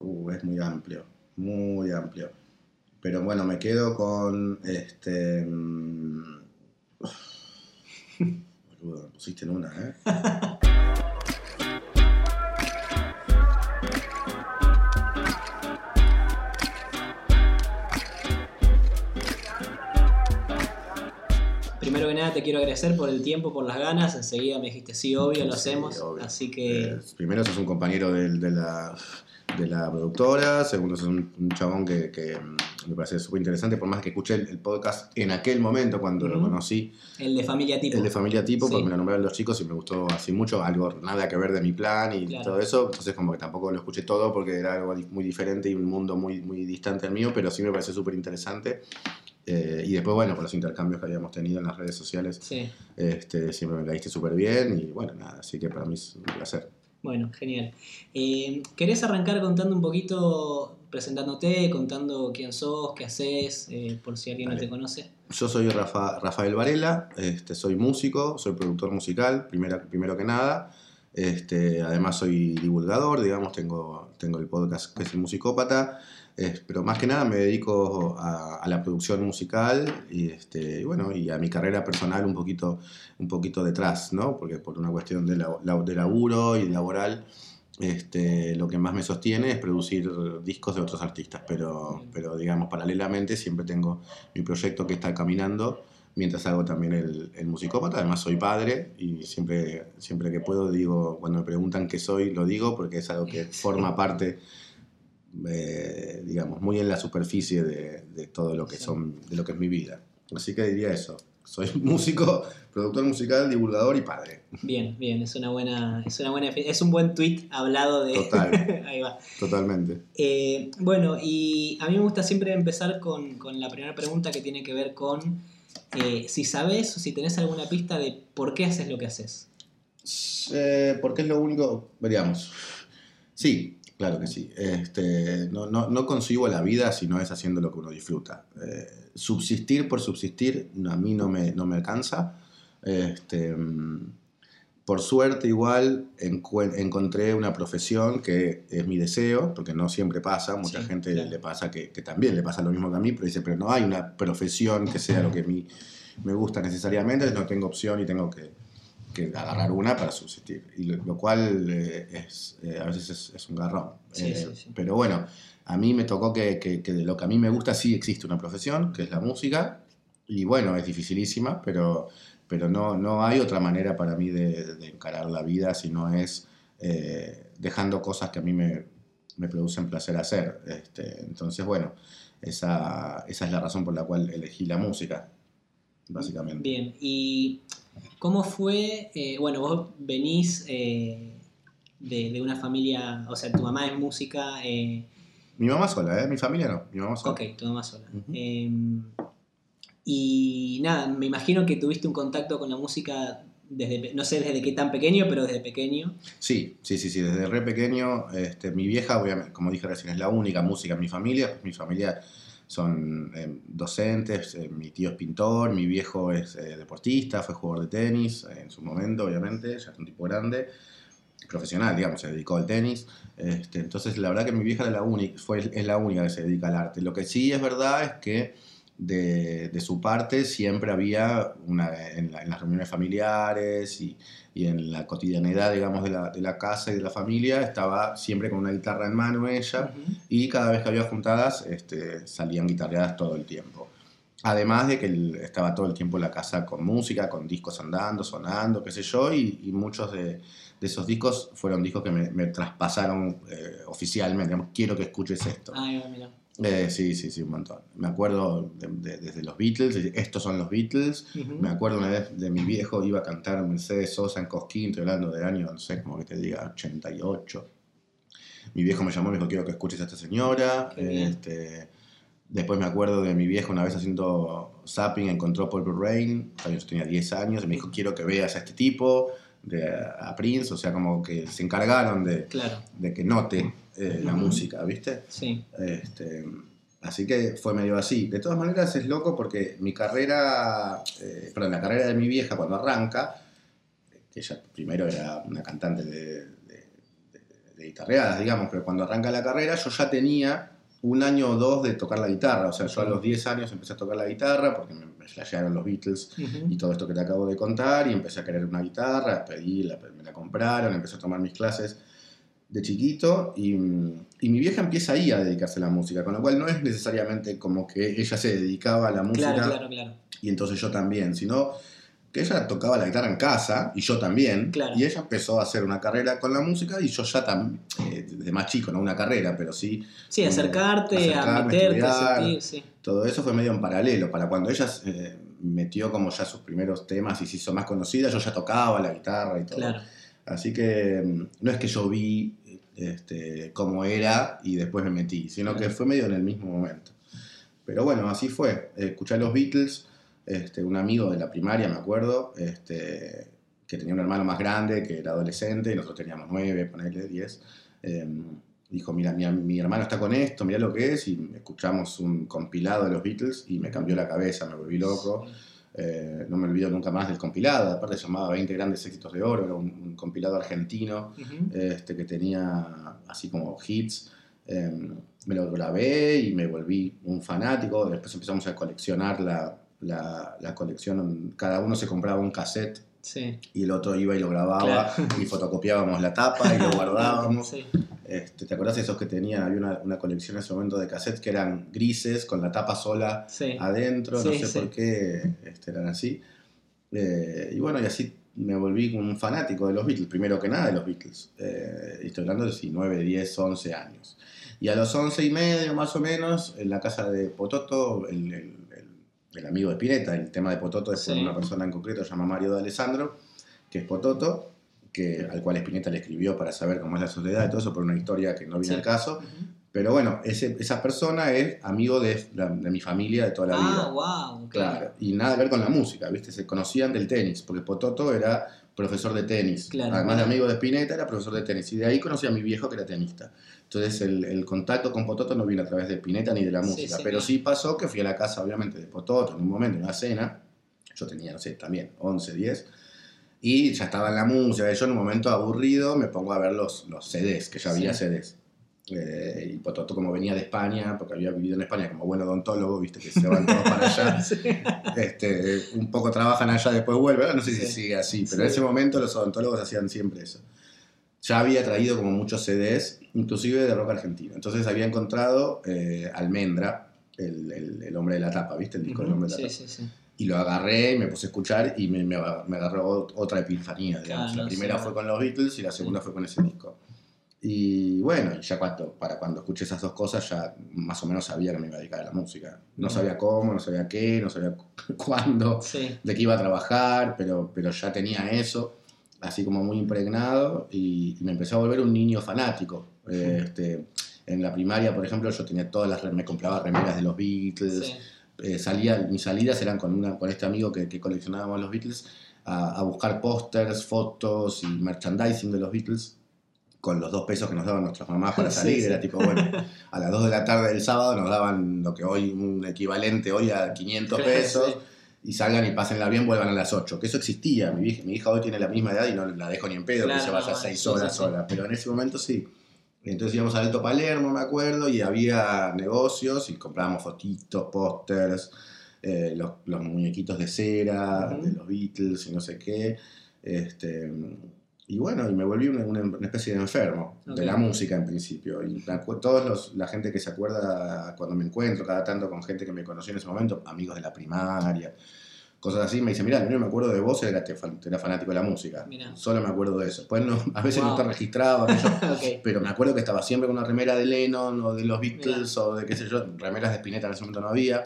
Uh, es muy amplio, muy amplio. Pero bueno, me quedo con este. mm, Boludo, me pusiste en una, ¿eh? Primero que nada te quiero agradecer por el tiempo, por las ganas. Enseguida me dijiste sí, obvio, lo Sí, hacemos. obvio. Así que Eh, primero, sos un compañero del- de, la, de la productora. Segundo, sos un, un chabón que, que, mm, me parece súper interesante. Por más que escuché el, el podcast en aquel momento, cuando lo conocí, el de familia tipo. el de Familia Tipo, Sí. porque me lo nombraron los chicos y me gustó así mucho. Algo nada que ver de mi plan y Claro. todo eso. Entonces, como que tampoco lo escuché todo porque era algo muy diferente y un mundo muy, muy distante al mío, pero sí me pareció súper interesante. Eh, y después, bueno, por los intercambios que habíamos tenido en las redes sociales, Sí, este, siempre me caíste súper bien y bueno, nada, así que para mí es un placer. Bueno, genial. Eh, ¿Querés arrancar contando un poquito, presentándote, contando quién sos, qué haces, eh, por si alguien no te conoce? Yo soy Rafa- Rafael Varela, este, soy músico, soy productor musical, primero, primero que nada. Este, además soy divulgador, digamos, tengo, tengo el podcast que es el Musicópata, eh, pero más que nada me dedico a, a la producción musical y, este, y bueno, y a mi carrera personal un poquito, un poquito detrás, ¿no? Porque por una cuestión de, la- de laburo y laboral, este, lo que más me sostiene es producir discos de otros artistas, pero, pero digamos, paralelamente siempre tengo mi proyecto que está caminando, mientras hago también el, el musicópata. Además soy padre y siempre, siempre que puedo digo, cuando me preguntan qué soy, lo digo porque es algo que forma parte, eh, digamos, muy en la superficie de, de todo lo que son, de lo que es mi vida. Así que diría eso. Soy músico, productor musical, divulgador y padre. Bien, bien, es una buena, es una buena, es un buen tweet hablado de. Total. Ahí va. Totalmente. Eh, bueno, y a mí me gusta siempre empezar con, con la primera pregunta que tiene que ver con eh, si sabes o si tenés alguna pista de por qué haces lo que haces. Porque es lo único, veríamos. Sí, claro que sí. Este, no, no, no concibo la vida si no es haciendo lo que uno disfruta. Eh, subsistir por subsistir a mí no me, no me alcanza. Este, por suerte igual encontré una profesión que es mi deseo, porque no siempre pasa, mucha Sí, gente claro. le pasa que, que también le pasa lo mismo que a mí, pero dice, pero no hay una profesión que sea lo que a mí me gusta necesariamente, no tengo opción y tengo que, que agarrar una para subsistir. Y lo, lo cual eh, es, eh, a veces es, es un garrón. Sí, Eh, sí, sí. Pero bueno, a mí me tocó que, que- que de lo que a mí me gusta sí existe una profesión, que es la música. Y bueno, es dificilísima, pero, pero no, no hay otra manera para mí de, de encarar la vida si no es dejando cosas que a mí me, me producen placer hacer. Este, entonces, bueno, esa, esa es la razón por la cual elegí la música, básicamente. Bien, y ¿cómo fue? eh, bueno, vos venís eh, de, de una familia, o sea, tu mamá es música, eh, Mi mamá sola, ¿eh? Mi familia no, mi mamá sola. ok, tu mamá sola. Eh, y nada, me imagino que tuviste un contacto con la música desde, no sé desde qué tan pequeño, pero desde pequeño. Sí, sí, sí, sí, desde re pequeño, este, mi vieja, como dije recién, es la única música en mi familia, pues mi familia son eh, docentes, eh, mi tío es pintor, mi viejo es eh, deportista, fue jugador de tenis en su momento, obviamente, ya es un tipo grande, profesional, digamos, se dedicó al tenis, este, entonces la verdad que mi vieja era la única, es la única que se dedica al arte. Lo que sí es verdad es que de, de su parte siempre había una, en, la- en las reuniones familiares y, y en la cotidianidad, digamos, de la, de la casa y de la familia, estaba siempre con una guitarra en mano ella Ujú. y cada vez que había juntadas este, salían guitarreadas todo el tiempo. Además de que él estaba todo el tiempo en la casa con música, con discos andando, sonando, qué sé yo, y, y muchos de, de esos discos fueron discos que me, me traspasaron eh, oficialmente, digamos, quiero que escuches esto. Ay, va, mira. Eh, sí, sí, sí, un montón. Me acuerdo de- de- desde los Beatles, estos son los Beatles. Me acuerdo una vez de mi viejo, iba a cantar Mercedes Sosa en Cosquín, estoy hablando del año, no sé, como que te diga, 88. Mi viejo me llamó y me dijo, quiero que escuches a esta señora. Este, después me acuerdo de mi viejo una vez haciendo zapping, encontró Purple Rain, yo tenía 10 años, y me dijo, quiero que veas a este tipo, de, a Prince, o sea, como que se encargaron de, Claro, de que note eh, la música, ¿viste? sí. Este, así que fue medio así. De todas maneras es loco porque mi carrera, eh, perdón, la carrera de mi vieja cuando arranca, que ella primero era una cantante de, de- de de guitarreadas, digamos, pero cuando arranca la carrera yo ya tenía un año o dos de tocar la guitarra. O sea, yo a los 10 años empecé a tocar la guitarra porque me, flashearon los Beatles y todo esto que te acabo de contar y empecé a querer una guitarra, pedí, la, me la compraron, empecé a tomar mis clases de chiquito y, y mi vieja empieza ahí a dedicarse a la música, con lo cual no es necesariamente como que ella se dedicaba a la música Claro, claro, claro. y entonces yo también, sino que ella tocaba la guitarra en casa y yo también, Claro. y ella empezó a hacer una carrera con la música y yo ya también, desde más chico, no una carrera, pero sí Sí, Como acercarte, a meterte, a sentir, sí. todo eso fue medio en paralelo. Para cuando ella eh, metió como ya sus primeros temas y se hizo más conocida, yo ya tocaba la guitarra y todo. Claro. Así que mm, no es que yo vi este, cómo era y después me metí, sino que fue medio en el mismo momento. Pero bueno, así fue. Escuché a los Beatles, este, un amigo de la primaria, me acuerdo, este, que tenía un hermano más grande, que era adolescente, y nosotros teníamos nueve, ponerle diez. eh, dijo, mira, mi, mi hermano está con esto, mira lo que es, y escuchamos un compilado de los Beatles y me cambió la cabeza, me volví loco. Eh, no me olvido nunca más del compilado, aparte llamaba 20 grandes éxitos de oro, era un, un compilado argentino este, que tenía así como hits. Eh, me lo grabé y me volví un fanático. Después empezamos a coleccionar la, la, la colección. Cada uno se compraba un cassette Sí. y el otro iba y lo grababa y fotocopiábamos la tapa y lo guardábamos. Sí. Este, ¿Te acordás de esos que tenían? Había una, una colección en ese momento de cassettes que eran grises con la tapa sola Sí. adentro, no sé por qué este, eran así. Eh, y bueno, y así me volví un fanático de los Beatles, primero que nada de los Beatles. Eh, estoy hablando de sí, 9, 10, 11 años. Y a los 11 y medio más o menos, en la casa de Pototo, el, el- el- amigo de Spinetta, el tema de Pototo es por Sí. una persona en concreto, se llama Mario de Alessandro, que es Pototo, que, al cual Spinetta le escribió para saber cómo es la sociedad y todo eso, por una historia que no viene Sí. al caso. Ujú. Pero bueno, ese- esa persona es amigo de, la- de mi familia de toda la vida. Ah, wow. Claro, y nada que ver con la música, ¿viste? Se conocían del tenis, porque Pototo era profesor de tenis. Claro. Además de amigo de Spinetta, era profesor de tenis. Y de ahí conocí a mi viejo que era tenista. Entonces el, el contacto con Pototo no vino a través de Spinetta ni de la música. sí, pero sí pasó que fui a la casa, obviamente, de Pototo en un momento, en una cena. Yo tenía, no sé, también 11, 10. Y ya estaba en la música. Yo en un momento aburrido me pongo a ver los, los CDs, que ya había. CDs. Eh, y Pototo, como venía de España, porque había vivido en España como buen odontólogo, viste que se van todos para allá Sí. este, un poco trabajan allá, después vuelven. No sé si Sí. sigue así, pero Sí. en ese momento los odontólogos hacían siempre eso. Ya había traído como muchos CDs, inclusive de rock argentino. Entonces había encontrado eh, Almendra, el, el- el hombre de la tapa, ¿viste? El disco del Ujú. hombre de la tapa. Y lo agarré y me puse a escuchar y me, me, me agarró otra epifanía, digamos. Claro, la primera fue con los Beatles y la segunda fue con ese disco. Y bueno, ya cuando, para cuando escuché esas dos cosas ya más o menos sabía que me iba a dedicar a la música. No sabía cómo, no sabía qué, no sabía cu- cuándo Sí. de que iba a trabajar, pero, pero ya tenía eso, así como muy impregnado, y, y me empecé a volver un niño fanático. Eh, este, en la primaria, por ejemplo, yo tenía todas las, me compraba remeras de los Beatles, Sí. eh, salía, mis salidas eran con, una, con este amigo que, que coleccionábamos los Beatles, a, a buscar pósters, fotos y merchandising de los Beatles, con los dos pesos que nos daban nuestras mamás para salir, sí. era tipo, bueno, a las 2 de la tarde del sábado nos daban lo que hoy, un equivalente hoy a 500 Claro, pesos, sí. y salgan y pásenla bien, vuelvan a las 8. Que eso existía. Mi hija, mi hija hoy tiene la misma edad y no la dejo ni en pedo Claro, que se vaya no, 6 sí, horas sola. Pero en ese momento sí. Entonces íbamos al Alto Palermo, me acuerdo, y había negocios y comprábamos fotitos, pósters, eh, los, los muñequitos de cera, de los Beatles y no sé qué. Este, y bueno, y me volví una, una- especie de enfermo Ok. de la música en principio. Y todos los, la gente que se acuerda cuando me encuentro, cada tanto con gente que me conoció en ese momento, amigos de la primaria, cosas así, me dice, mira, único que me acuerdo de vos era era fanático de la música. Mirá. Solo me acuerdo de eso. Después no, a veces no Wow. te registraba, qué sé yo, ok. pero me acuerdo que estaba siempre con una remera de Lennon o de los Beatles o de qué sé yo, remeras de Spinetta en ese momento no había,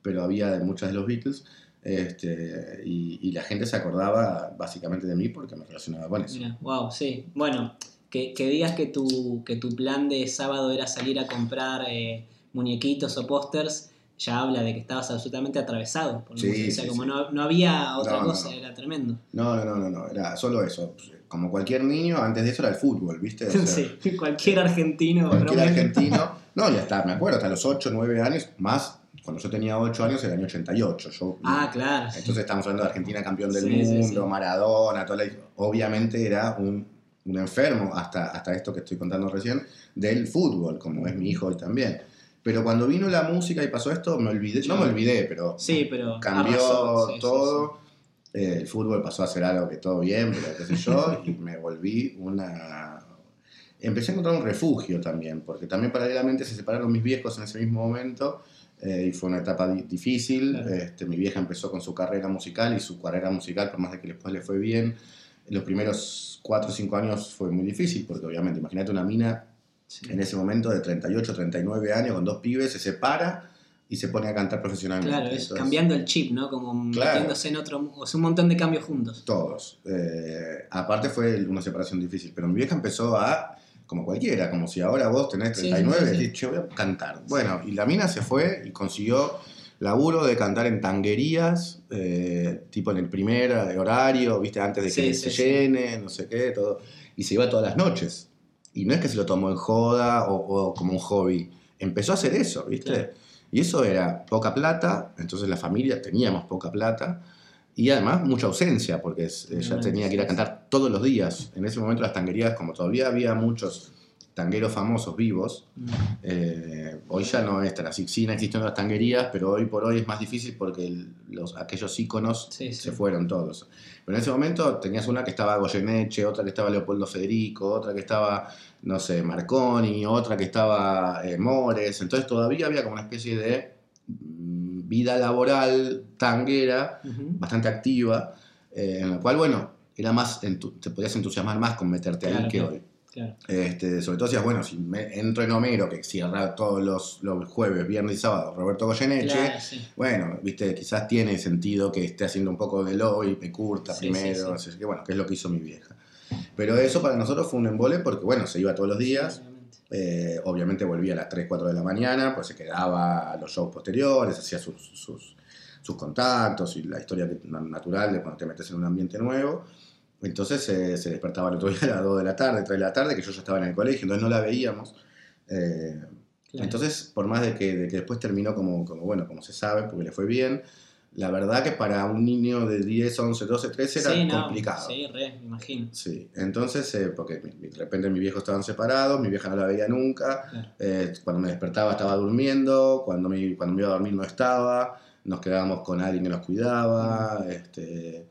pero había de muchas de los Beatles. Este, y, y la gente se acordaba básicamente de mí porque me relacionaba con eso. Mira, wow, sí. Bueno, que, que digas que tu, que tu plan de sábado era salir a comprar eh, muñequitos o pósters, ya habla de que estabas absolutamente atravesado por Sí, música. O sea, sí, como sí. no, no había otra No, no, cosa, no. era tremendo. No, no, no, no, era solo eso. Como cualquier niño, antes de eso era el fútbol, ¿viste? O sea, sí, cualquier argentino. Cualquier argentino. No, ya está, me acuerdo, hasta los 8, 9 años, más cuando yo tenía 8 años, el año 88. Yo, Ah, claro. sí. Entonces estamos hablando de Argentina campeón del Sí, mundo, sí. Maradona, toda la- obviamente era un, un enfermo, hasta, hasta esto que estoy contando recién, del fútbol, como es mi hijo hoy también. Pero cuando vino la música y pasó esto, me olvidé, no me olvidé, pero, Sí, pero. cambió arrasó, todo. Eh, el fútbol pasó a ser algo que todo bien, pero qué sé yo, y me volví una... Empecé a encontrar un refugio también, porque también paralelamente se separaron mis viejos en ese mismo momento, eh, y fue una etapa di- difícil. Claro. Este, mi vieja empezó con su carrera musical, y su carrera musical, por más de que después le fue bien, los primeros 4 o 5 años fue muy difícil, porque obviamente, imagínate una mina sí. en ese momento de 38, 39 años, con dos pibes, se separa y se pone a cantar profesionalmente. Claro, es Entonces, cambiando el chip, ¿no? Como Claro. metiéndose en otro. O sea, un montón de cambios juntos. Todos. Eh, aparte fue una separación difícil, pero mi vieja empezó a, como cualquiera, como si ahora vos tenés Sí, 39 sí, y sí. decís, che, voy a cantar. Bueno, y la mina se fue y consiguió laburo de cantar en tanguerías, eh, tipo en el primer horario, viste, antes de que Sí, se sí, sí. llene, no sé qué, todo. Y se iba todas las noches. Y no es que se lo tomó en joda o, o como un hobby. Empezó a hacer eso, ¿viste? Claro. Y eso era poca plata, entonces la familia teníamos poca plata. Y además mucha ausencia, porque ella tenía que ir a sí, cantar todos los días. En ese momento las tanguerías, como todavía había muchos tangueros famosos vivos, Mm. eh, hoy ya no es tan así. Siguen existiendo las tanguerías, pero hoy por hoy es más difícil porque los, aquellos íconos Sí, sí. se fueron todos. Pero en ese momento tenías una que estaba Goyeneche, otra que estaba Leopoldo Federico, otra que estaba, no sé, Marconi, otra que estaba eh, Mores. Entonces todavía había como una especie de vida laboral tanguera bastante activa, eh, en la cual, bueno, era más, te podías entusiasmar más con meterte ahí Claro, que claro. hoy. Claro. Este, sobre todo decías, bueno, si me entro en Homero, que cierra todos los, los jueves, viernes y sábado, Roberto Goyeneche, sí. bueno, viste, quizás tiene sentido que esté haciendo un poco de Loy, me curta Sí, primero, sí, así que bueno, que es lo que hizo mi vieja. Pero eso para nosotros fue un embole porque, bueno, se iba todos los días. Eh, obviamente volvía a las 3, 4 de la mañana, pues se quedaba a los shows posteriores, hacía sus, sus, sus contactos y la historia natural de cuando te metes en un ambiente nuevo. Entonces eh, se despertaba el otro día a las 2 de la tarde, 3 de la tarde, que yo ya estaba en el colegio, entonces no la veíamos. Eh, Claro. entonces, por más de que, de que después terminó como, como, bueno, como se sabe, porque le fue bien, la verdad que para un niño de 10, 11, 12, 13 era Sí, no, complicado. Sí, re, me imagino. Sí, entonces, eh, porque de repente mis viejos estaban separados, mi vieja no la veía nunca, Claro. eh, cuando me despertaba estaba durmiendo, cuando me, cuando me iba a dormir no estaba, nos quedábamos con alguien que nos cuidaba, este,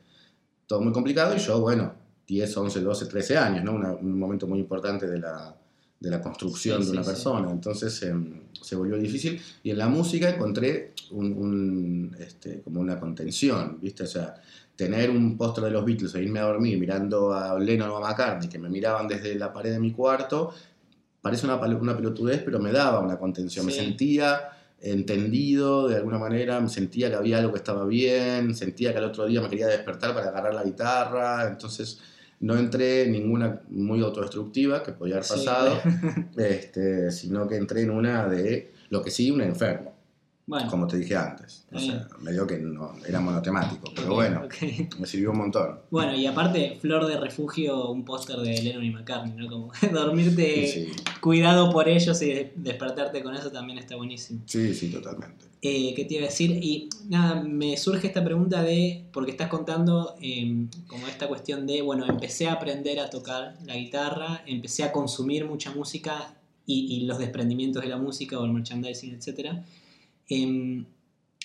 todo muy complicado y yo, bueno, 10, 11, 12, 13 años, ¿no? Una- un momento muy importante de la, de la construcción Sí, de una sí, sí. persona, entonces em, se volvió difícil. Y en la música encontré un, un, este, como una contención, ¿viste? O sea, tener un póster de los Beatles e irme a dormir mirando a Lennon o a McCartney que me miraban desde la pared de mi cuarto, parece una, una pelotudez, pero me daba una contención, me sentía entendido de alguna manera, me sentía que había algo que estaba bien, sentía que al otro día me quería despertar para agarrar la guitarra, entonces no entré en ninguna muy autodestructiva que podía haber Sí, pasado, este, sino que entré en una de lo que sí, un enfermo, Bueno, como te dije antes. O sea, medio que no, era monotemático, pero ok, bueno, ok. me sirvió un montón. Bueno, y aparte, Flor de Refugio, un póster de Lennon y McCartney, ¿no? Como dormirte sí, cuidado por ellos y de- despertarte con eso también está buenísimo. sí, sí, totalmente. Eh, ¿Qué te iba a decir? Y nada, me surge esta pregunta de, porque estás contando eh, como esta cuestión de, bueno, empecé a aprender a tocar la guitarra, empecé a consumir mucha música y, y los desprendimientos de la música o el merchandising, etc.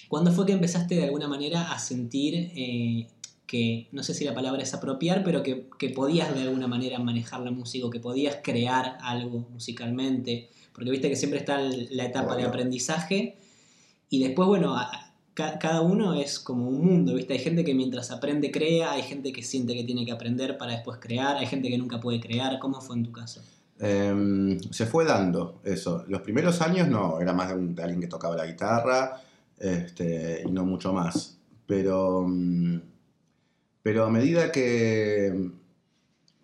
¿Cuándo fue que empezaste de alguna manera a sentir eh, que, no sé si la palabra es apropiar, pero que, que podías de alguna manera manejar la música o que podías crear algo musicalmente? Porque viste que siempre está la etapa de Obvio. aprendizaje y después, bueno, a- ca- cada uno es como un mundo, ¿viste? Hay gente que mientras aprende crea, hay gente que siente que tiene que aprender para después crear, hay gente que nunca puede crear. ¿Cómo fue en tu caso? Em, se fue dando eso. Los primeros años no, era más de, un- de alguien que tocaba la guitarra este, y no mucho más. Pero, mm, pero a medida que...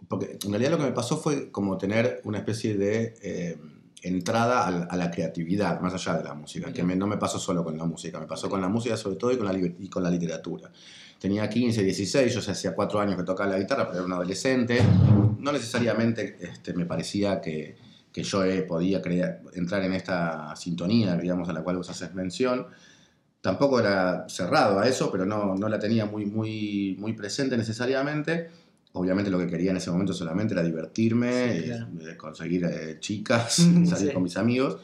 Porque en realidad lo que me pasó fue como tener una especie de eh, entrada a la, a la creatividad, más allá de la música, que me- no me pasó solo con la música, me pasó con la música sobre todo y con la, y con la literatura. Tenía 15, 16, yo hacía 4 años que tocaba la guitarra, pero era un adolescente. No necesariamente este, me parecía que, que yo eh, podía crear, entrar en esta sintonía, digamos, a la cual vos haces mención. Tampoco era cerrado a eso, pero no, no la tenía muy, muy, muy presente necesariamente. obviamente lo que quería en ese momento solamente era divertirme, Sí, claro. eh, conseguir eh, chicas, Sí. salir con mis amigos,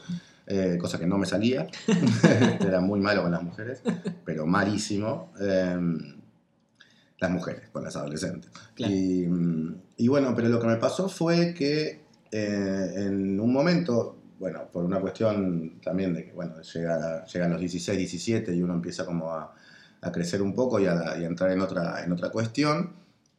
eh, cosa que no me salía. era muy malo con las mujeres, pero malísimo. Las mujeres, con las adolescentes. Claro. Y, mm, y bueno, pero lo que me pasó fue que eh, en un momento, bueno, por una cuestión también de que, bueno, llega, llegan los 16, 17 y uno empieza como a, a crecer un poco y a, y a entrar en otra, en otra cuestión,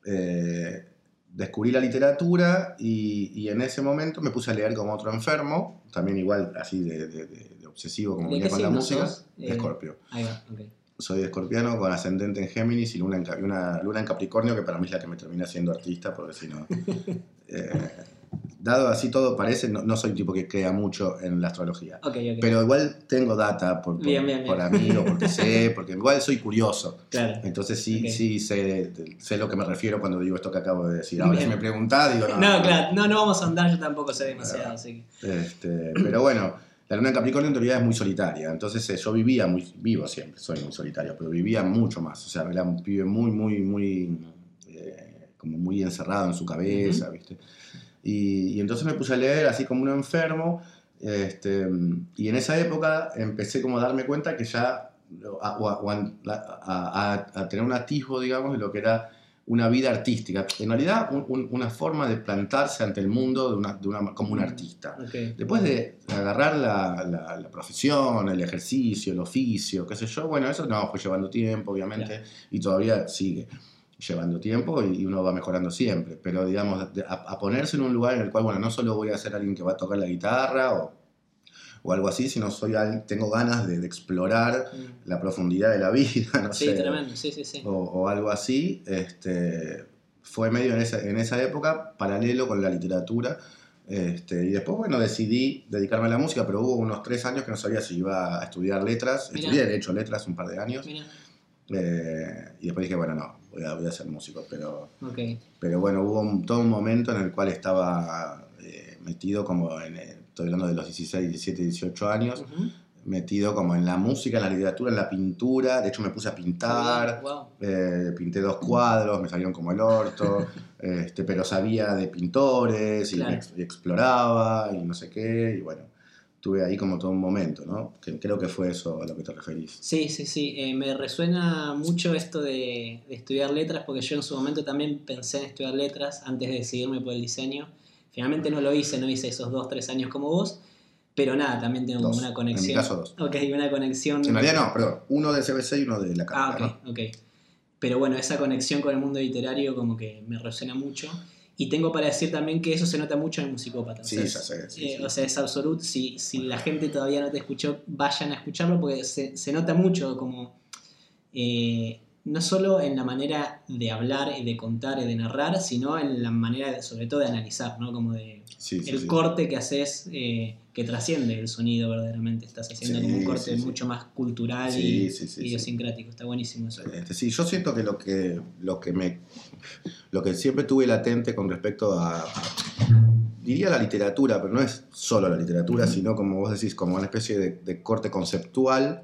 eh, descubrí la literatura y, y en ese momento me puse a leer como otro enfermo, también igual así de, de- de- obsesivo como ¿De venía con la música, de Eh, Escorpio. Ahí va, ok. Soy escorpiano con ascendente en Géminis y luna en, una luna en Capricornio, que para mí es la que me termina siendo artista, porque si no. eh, dado así todo parece, no, no soy un tipo que crea mucho en la astrología. Ok, ok. Pero igual tengo data por, por, Bien, bien, por bien. amigo, porque sé, porque igual soy curioso. claro. Entonces sí, Ok. sí sé, sé lo que me refiero cuando digo esto que acabo de decir. Ahora si me preguntás, digo, no. No, claro, no, no vamos a andar, yo tampoco sé demasiado, así que. Este, pero bueno, la luna en Capricornio en teoría es muy solitaria. Entonces eh, yo vivía muy, vivo siempre, soy muy solitario, pero vivía mucho más. O sea, era un pibe muy, muy, muy, eh, como muy encerrado en su cabeza, ¿viste? Y, y entonces me puse a leer así como un enfermo. Este, y en esa época empecé como a darme cuenta que ya, a- a tener un atisbo, digamos, de lo que era una vida artística. En realidad, un- un- una forma de plantarse ante el mundo de una, de una, como un artista. Ok. Después de agarrar la, la- la profesión, el ejercicio, el oficio, qué sé yo, bueno, eso no, fue llevando tiempo, obviamente, y todavía sigue llevando tiempo y, y uno va mejorando siempre. Pero, digamos, a, a ponerse en un lugar en el cual, bueno, no solo voy a ser alguien que va a tocar la guitarra o, o algo así, sino soy tengo ganas de, de explorar Mm. la profundidad de la vida, no Sí, sé, tremendo, sí, sí, sí. o, o algo así, este, fue medio en esa, en esa época paralelo con la literatura. Este, y después, bueno, decidí dedicarme a la música, pero hubo unos tres años que no sabía si iba a estudiar letras. Mirá. Estudié, de hecho, letras un par de años. Eh, y después dije, bueno, no, voy a, voy a ser músico. Pero, ok. pero bueno, hubo un- todo un momento en el cual estaba eh, metido como en, eh, estoy hablando de los 16, 17, 18 años, metido como en la música, en la literatura, en la pintura. De hecho, me puse a pintar. Wow. Eh, pinté dos cuadros, me salieron como el orto, este, pero sabía de pintores y, Claro. ex- y exploraba y no sé qué, y bueno, tuve ahí como todo un momento, ¿no? Que creo que fue eso a lo que te referís. Sí, sí, sí. eh, me resuena mucho esto de, de estudiar letras, porque yo en su momento también pensé en estudiar letras antes de decidirme por el diseño. Finalmente no lo hice, no hice esos dos, tres años como vos, pero nada, también tengo Dos. una En conexión. mi caso, dos. Ok, una conexión. En realidad no, perdón, uno de CBC y uno de la Ah, carrera, ok, ok. Pero bueno, esa conexión con el mundo literario como que me resuena mucho. Y tengo para decir también que eso se nota mucho en Musicópata. Sí, o sea, ya sé, sí, eh, sí. O sea, es absoluto. Si, si la gente todavía no te escuchó, vayan a escucharlo porque se, se nota mucho como... eh, no solo en la manera de hablar y de contar y de narrar, sino en la manera, de- sobre todo, de analizar, ¿no? Como de Sí, sí, el sí. corte que haces eh, que trasciende el sonido verdaderamente. Estás haciendo como un corte mucho más cultural y idiosincrático. Está buenísimo eso. Este, sí, yo siento que lo que lo que me lo que siempre tuve latente con respecto a, diría la literatura, pero no es solo la literatura, sino como vos decís, como una especie de, de corte conceptual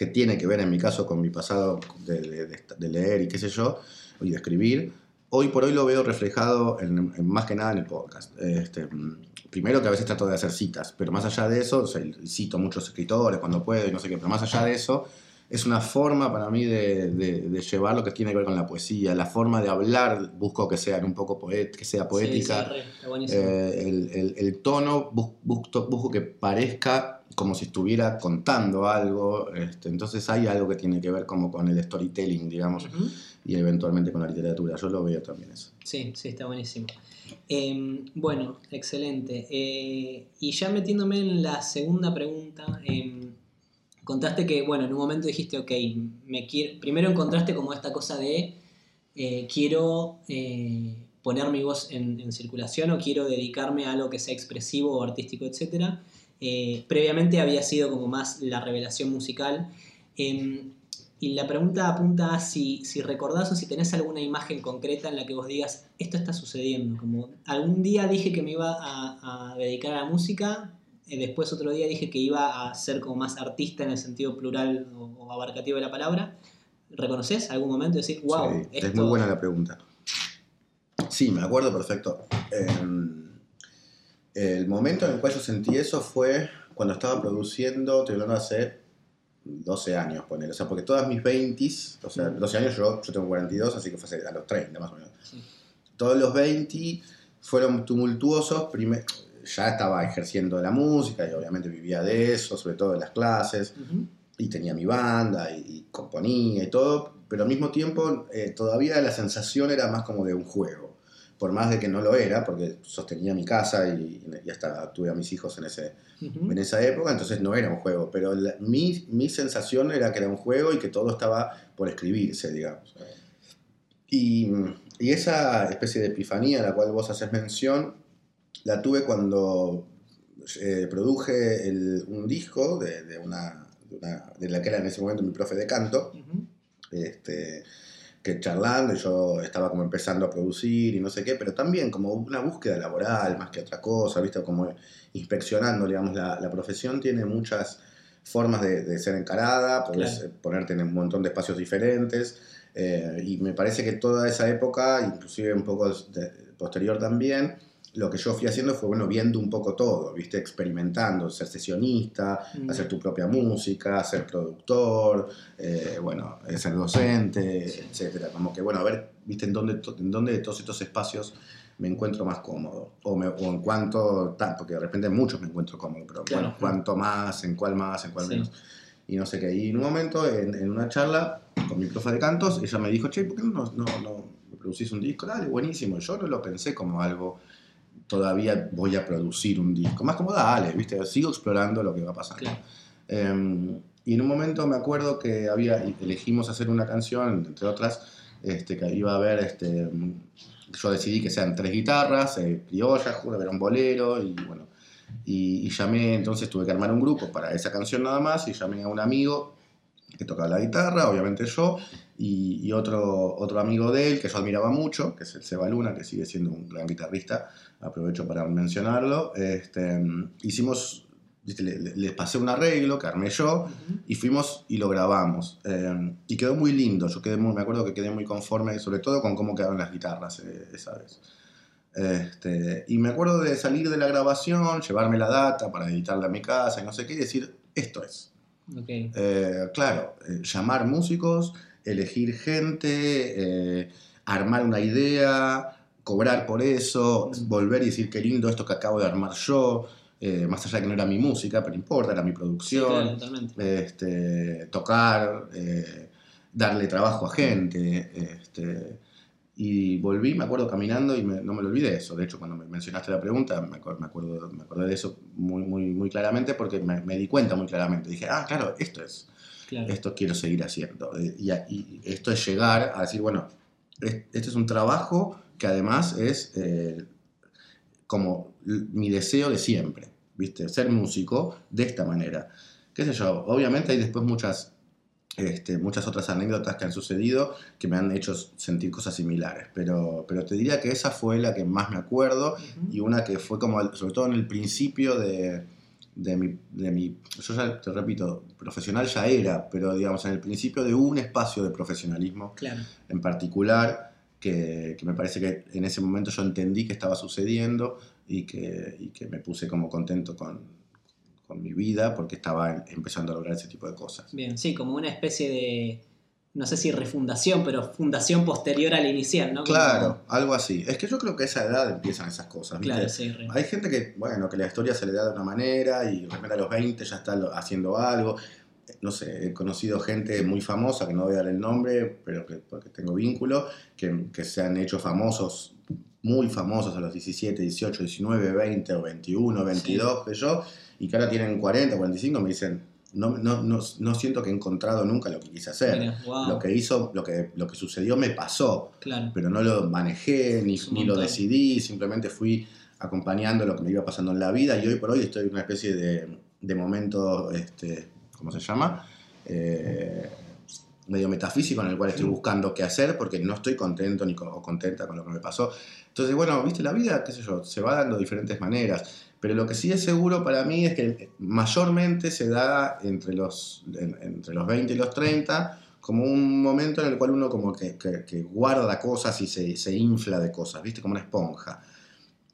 que tiene que ver en mi caso con mi pasado de, de- de- leer y qué sé yo, y de escribir. Hoy por hoy lo veo reflejado en, en más que nada en el podcast. Este, primero que a veces trato de hacer citas, pero más allá de eso, o sea, cito muchos escritores cuando puedo y no sé qué, pero más allá de eso, es una forma para mí de, de- de llevar lo que tiene que ver con la poesía, la forma de hablar, busco que sea un poco poet, que sea poética, Sí, sí, re, eh, el, el- el tono, bus- busco, busco que parezca como si estuviera contando algo, este, entonces hay algo que tiene que ver como con el storytelling, digamos, y eventualmente con la literatura, yo lo veo también eso. Sí, sí, está buenísimo. Eh, bueno, excelente. Eh, y ya metiéndome en la segunda pregunta, eh, contaste que, bueno, en un momento dijiste, ok, me quiero, primero encontraste como esta cosa de eh, quiero eh, poner mi voz en, en circulación o quiero dedicarme a algo que sea expresivo o artístico, etc. Eh, previamente había sido como más la revelación musical. Em, y la pregunta apunta a si, si recordás o si tenés alguna imagen concreta en la que vos digas, esto está sucediendo. Como algún día dije que me iba a, a dedicar a la música, eh, después otro día dije que iba a ser como más artista en el sentido plural o, o abarcativo de la palabra. ¿Reconoces algún momento y decir, wow, Sí, esto... Es muy buena la pregunta. Sí, me acuerdo perfecto. Em, el momento en el cual yo sentí eso fue cuando estaba produciendo, estoy hablando hace 12 años, poner, o sea, porque todas mis 20, o sea, 12 años yo, yo tengo 42, así que fue a los 30 más o menos. Todos los 20 fueron tumultuosos, ya estaba ejerciendo la música y obviamente vivía de eso, sobre todo en las clases, y tenía mi banda y, componía y todo, pero al mismo tiempo eh, todavía la sensación era más como de un juego, por más de que no lo era, porque sostenía mi casa y, hasta tuve a mis hijos en, ese, en esa época, entonces no era un juego, pero mi, mi sensación era que era un juego y que todo estaba por escribirse, digamos. Y, y esa especie de epifanía a la cual vos haces mención, la tuve cuando eh, produje un disco de, una, de, la que era en ese momento mi profe de canto, este, que charlando, yo estaba como empezando a producir y no sé qué, pero también como una búsqueda laboral más que otra cosa, ¿viste? Como inspeccionando, digamos, la, profesión tiene muchas formas de, ser encarada, puedes ponerte en un montón de espacios diferentes, eh, y me parece que toda esa época, inclusive un poco posterior también, lo que yo fui haciendo fue, bueno, viendo un poco todo, ¿viste? Experimentando, ser sesionista, mm. hacer tu propia música, ser productor, eh, bueno, eh, ser docente, etcétera. Como que, bueno, a ver, ¿viste? En dónde, en dónde de todos estos espacios me encuentro más cómodo. O, en cuánto, porque de repente en muchos me encuentro cómodo, pero bueno, cuánto más, en cuál más, en cuál menos. Y no sé qué. Y en un momento, en, en, una charla con mi profe de cantos, ella me dijo, che, ¿por qué no, no, no producís un disco? Dale, buenísimo. Yo no lo pensé como algo todavía voy a producir un disco. Más como, dale, ¿viste? Sigo explorando lo que va a pasar. Em, y en un momento me acuerdo que había, elegimos hacer una canción, entre otras, este, que iba a haber, este, yo decidí que sean tres guitarras, eh, criollas, juro, era un bolero, y bueno, y, y, llamé, entonces tuve que armar un grupo para esa canción nada más, y llamé a un amigo que tocaba la guitarra, obviamente yo, y, otro, otro amigo de él que yo admiraba mucho, que es el Seba Luna, que sigue siendo un gran guitarrista, aprovecho para mencionarlo. Este, hicimos, les pasé un arreglo que armé yo y fuimos y lo grabamos. Eh, y quedó muy lindo, yo quedé muy, me acuerdo que quedé muy conforme, sobre todo con cómo quedaron las guitarras eh, esa vez. Este, y me acuerdo de salir de la grabación, llevarme la data para editarla a mi casa y no sé qué, y decir, esto es. Eh, claro, llamar músicos, elegir gente, eh, armar una idea, cobrar por eso, mm. volver y decir qué lindo esto que acabo de armar yo. Eh, más allá de que no era mi música, pero importa, era mi producción. este, tocar, eh, darle trabajo a gente. Este, y volví, me acuerdo caminando y no me lo olvidé eso. De hecho, cuando me mencionaste la pregunta, me acuerdo, me acuerdo, me acordé de eso muy, muy, muy claramente porque me, me, di cuenta muy claramente. Dije, ah, claro, esto es. Esto quiero seguir haciendo. Eh, y, esto es llegar a decir, bueno, este es un trabajo que además es eh, como mi deseo de siempre, ¿viste? Ser músico de esta manera. ¿Qué sé yo? Obviamente hay después muchas, este, muchas otras anécdotas que han sucedido que me han hecho sentir cosas similares, pero, pero te diría que esa fue la que más me acuerdo y una que fue como, sobre todo en el principio de de mi, de mi, yo ya te repito, profesional ya era, pero digamos en el principio de un espacio de profesionalismo en particular que, que, me parece que en ese momento yo entendí que estaba sucediendo y que, y que me puse como contento con, con mi vida porque estaba empezando a lograr ese tipo de cosas. Bien, sí, como una especie de no sé si refundación, pero fundación posterior al inicial, ¿no? Claro, algo así. Es que yo creo que a esa edad empiezan esas cosas. Claro, sí, Hay gente que, bueno, que la historia se le da de una manera y de a los 20 ya está haciendo algo. No sé, he conocido gente muy famosa, que no voy a dar el nombre, pero que porque tengo vínculo, que, que se han hecho famosos, muy famosos a los 17, 18, 19, 20 o 21, 22, que yo, y que ahora tienen 40, 45, me dicen, no, no, no, no, siento que he encontrado nunca lo que quise hacer. Lo que hizo, lo que, lo que sucedió me pasó, pero no lo manejé ni, ni lo decidí, simplemente fui acompañando lo que me iba pasando en la vida y hoy por hoy estoy en una especie de, de momento, este, ¿cómo se llama? Eh, medio metafísico en el cual estoy buscando qué hacer porque no estoy contento ni o contenta con lo que me pasó. Entonces, bueno, viste, la vida, qué sé yo, se va dando de diferentes maneras. Pero lo que sí es seguro para mí es que mayormente se da entre los, entre los 20 y los 30 como un momento en el cual uno como que, que- que guarda cosas y se, se infla de cosas, ¿viste? Como una esponja.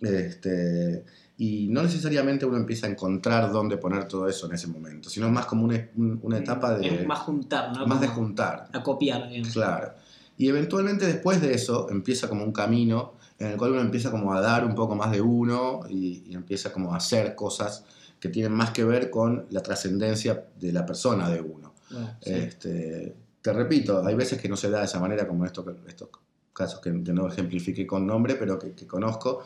Este, y no necesariamente uno empieza a encontrar dónde poner todo eso en ese momento, sino más como una, un- una etapa de... Es más juntar, ¿no? más de juntar. A copiar, digamos. Claro. Y eventualmente después de eso empieza como un camino en el cual uno empieza como a dar un poco más de uno y, y empieza como a hacer cosas que tienen más que ver con la trascendencia de la persona de uno. Sí. Este, te repito, hay veces que no se da de esa manera como esto, estos casos que, que no ejemplifique con nombre, pero que, que conozco.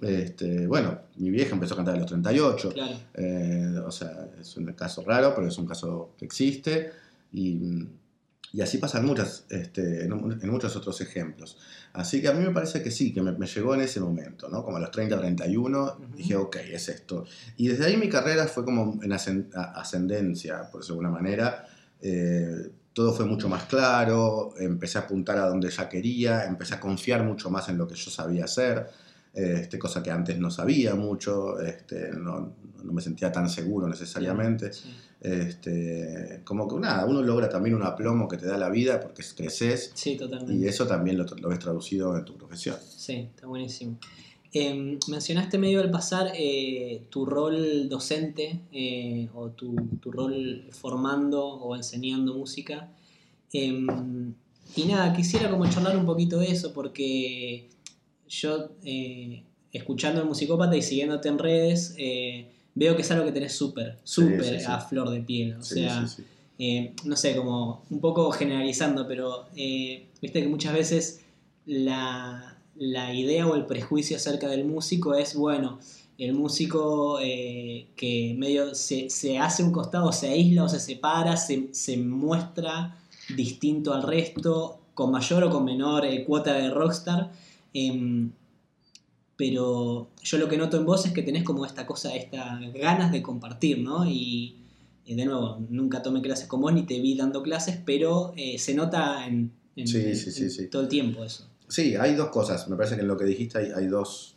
Este, bueno, mi vieja empezó a cantar a los 38, Claro. eh, o sea, es un caso raro, pero es un caso que existe. Y, y así pasan muchas, este, en, en muchos otros ejemplos. Así que a mí me parece que sí, que me, me llegó en ese momento, ¿no? Como a los 30, 31, Ujú. dije, ok, es esto. Y desde ahí mi carrera fue como en ascendencia, por decirlo de alguna manera. Eh, todo fue mucho más claro, empecé a apuntar a donde ya quería, empecé a confiar mucho más en lo que yo sabía hacer, este, cosa que antes no sabía mucho, este, no, no me sentía tan seguro necesariamente. Sí. Este, como que nada, uno logra también un aplomo que te da la vida porque creces Sí, totalmente. y eso también lo, lo ves traducido en tu profesión. Sí, está buenísimo. Eh, mencionaste medio al pasar eh, tu rol docente eh, o tu, tu rol formando o enseñando música. Eh, y nada, quisiera como charlar un poquito de eso porque yo, eh, escuchando el musicópata y siguiéndote en redes, veo que es algo que tenés súper, súper sí, sí. a flor de piel. O sea, eh, no sé, como un poco generalizando, pero eh, viste que muchas veces la, la idea o el prejuicio acerca del músico es, bueno, el músico eh, que medio se, se hace un costado, se aísla o se separa, se, se muestra distinto al resto, con mayor o con menor cuota de rockstar. Pero yo lo que noto en vos es que tenés como esta cosa, estas ganas de compartir, ¿no? Y de nuevo, nunca tomé clases con vos ni te vi dando clases, pero eh, se nota en, en- Sí, sí, sí, en sí. todo el tiempo eso. Sí, hay dos cosas. Me parece que en lo que dijiste hay, hay dos,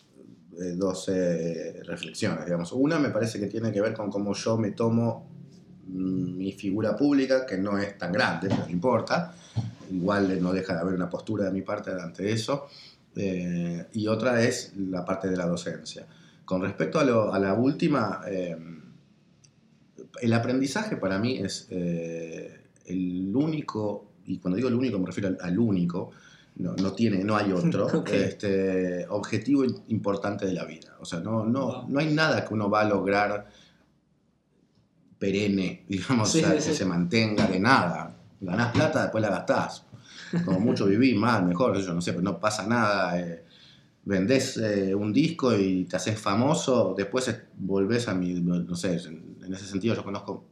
eh, dos eh, reflexiones, digamos. Una me parece que tiene que ver con cómo yo me tomo mm, mi figura pública, que no es tan grande, pero no importa. Igual no deja de haber una postura de mi parte ante eso. Eh, y otra es la parte de la docencia. Con respecto a, lo- a la última, eh, el aprendizaje para mí es eh, el único, y cuando digo el único me refiero al, al único, no, no tiene, no hay otro este, objetivo importante de la vida. O sea, no, no, no hay nada que uno va a lograr perenne, digamos, Sí, o sea, sí, que sí. se mantenga de nada. Ganás plata, después la gastás. Como mucho vivís mal, mejor, yo no sé, pero no pasa nada. eh, vendés eh, un disco y te haces famoso, después es- volvés a mi, no sé, en, en ese sentido yo conozco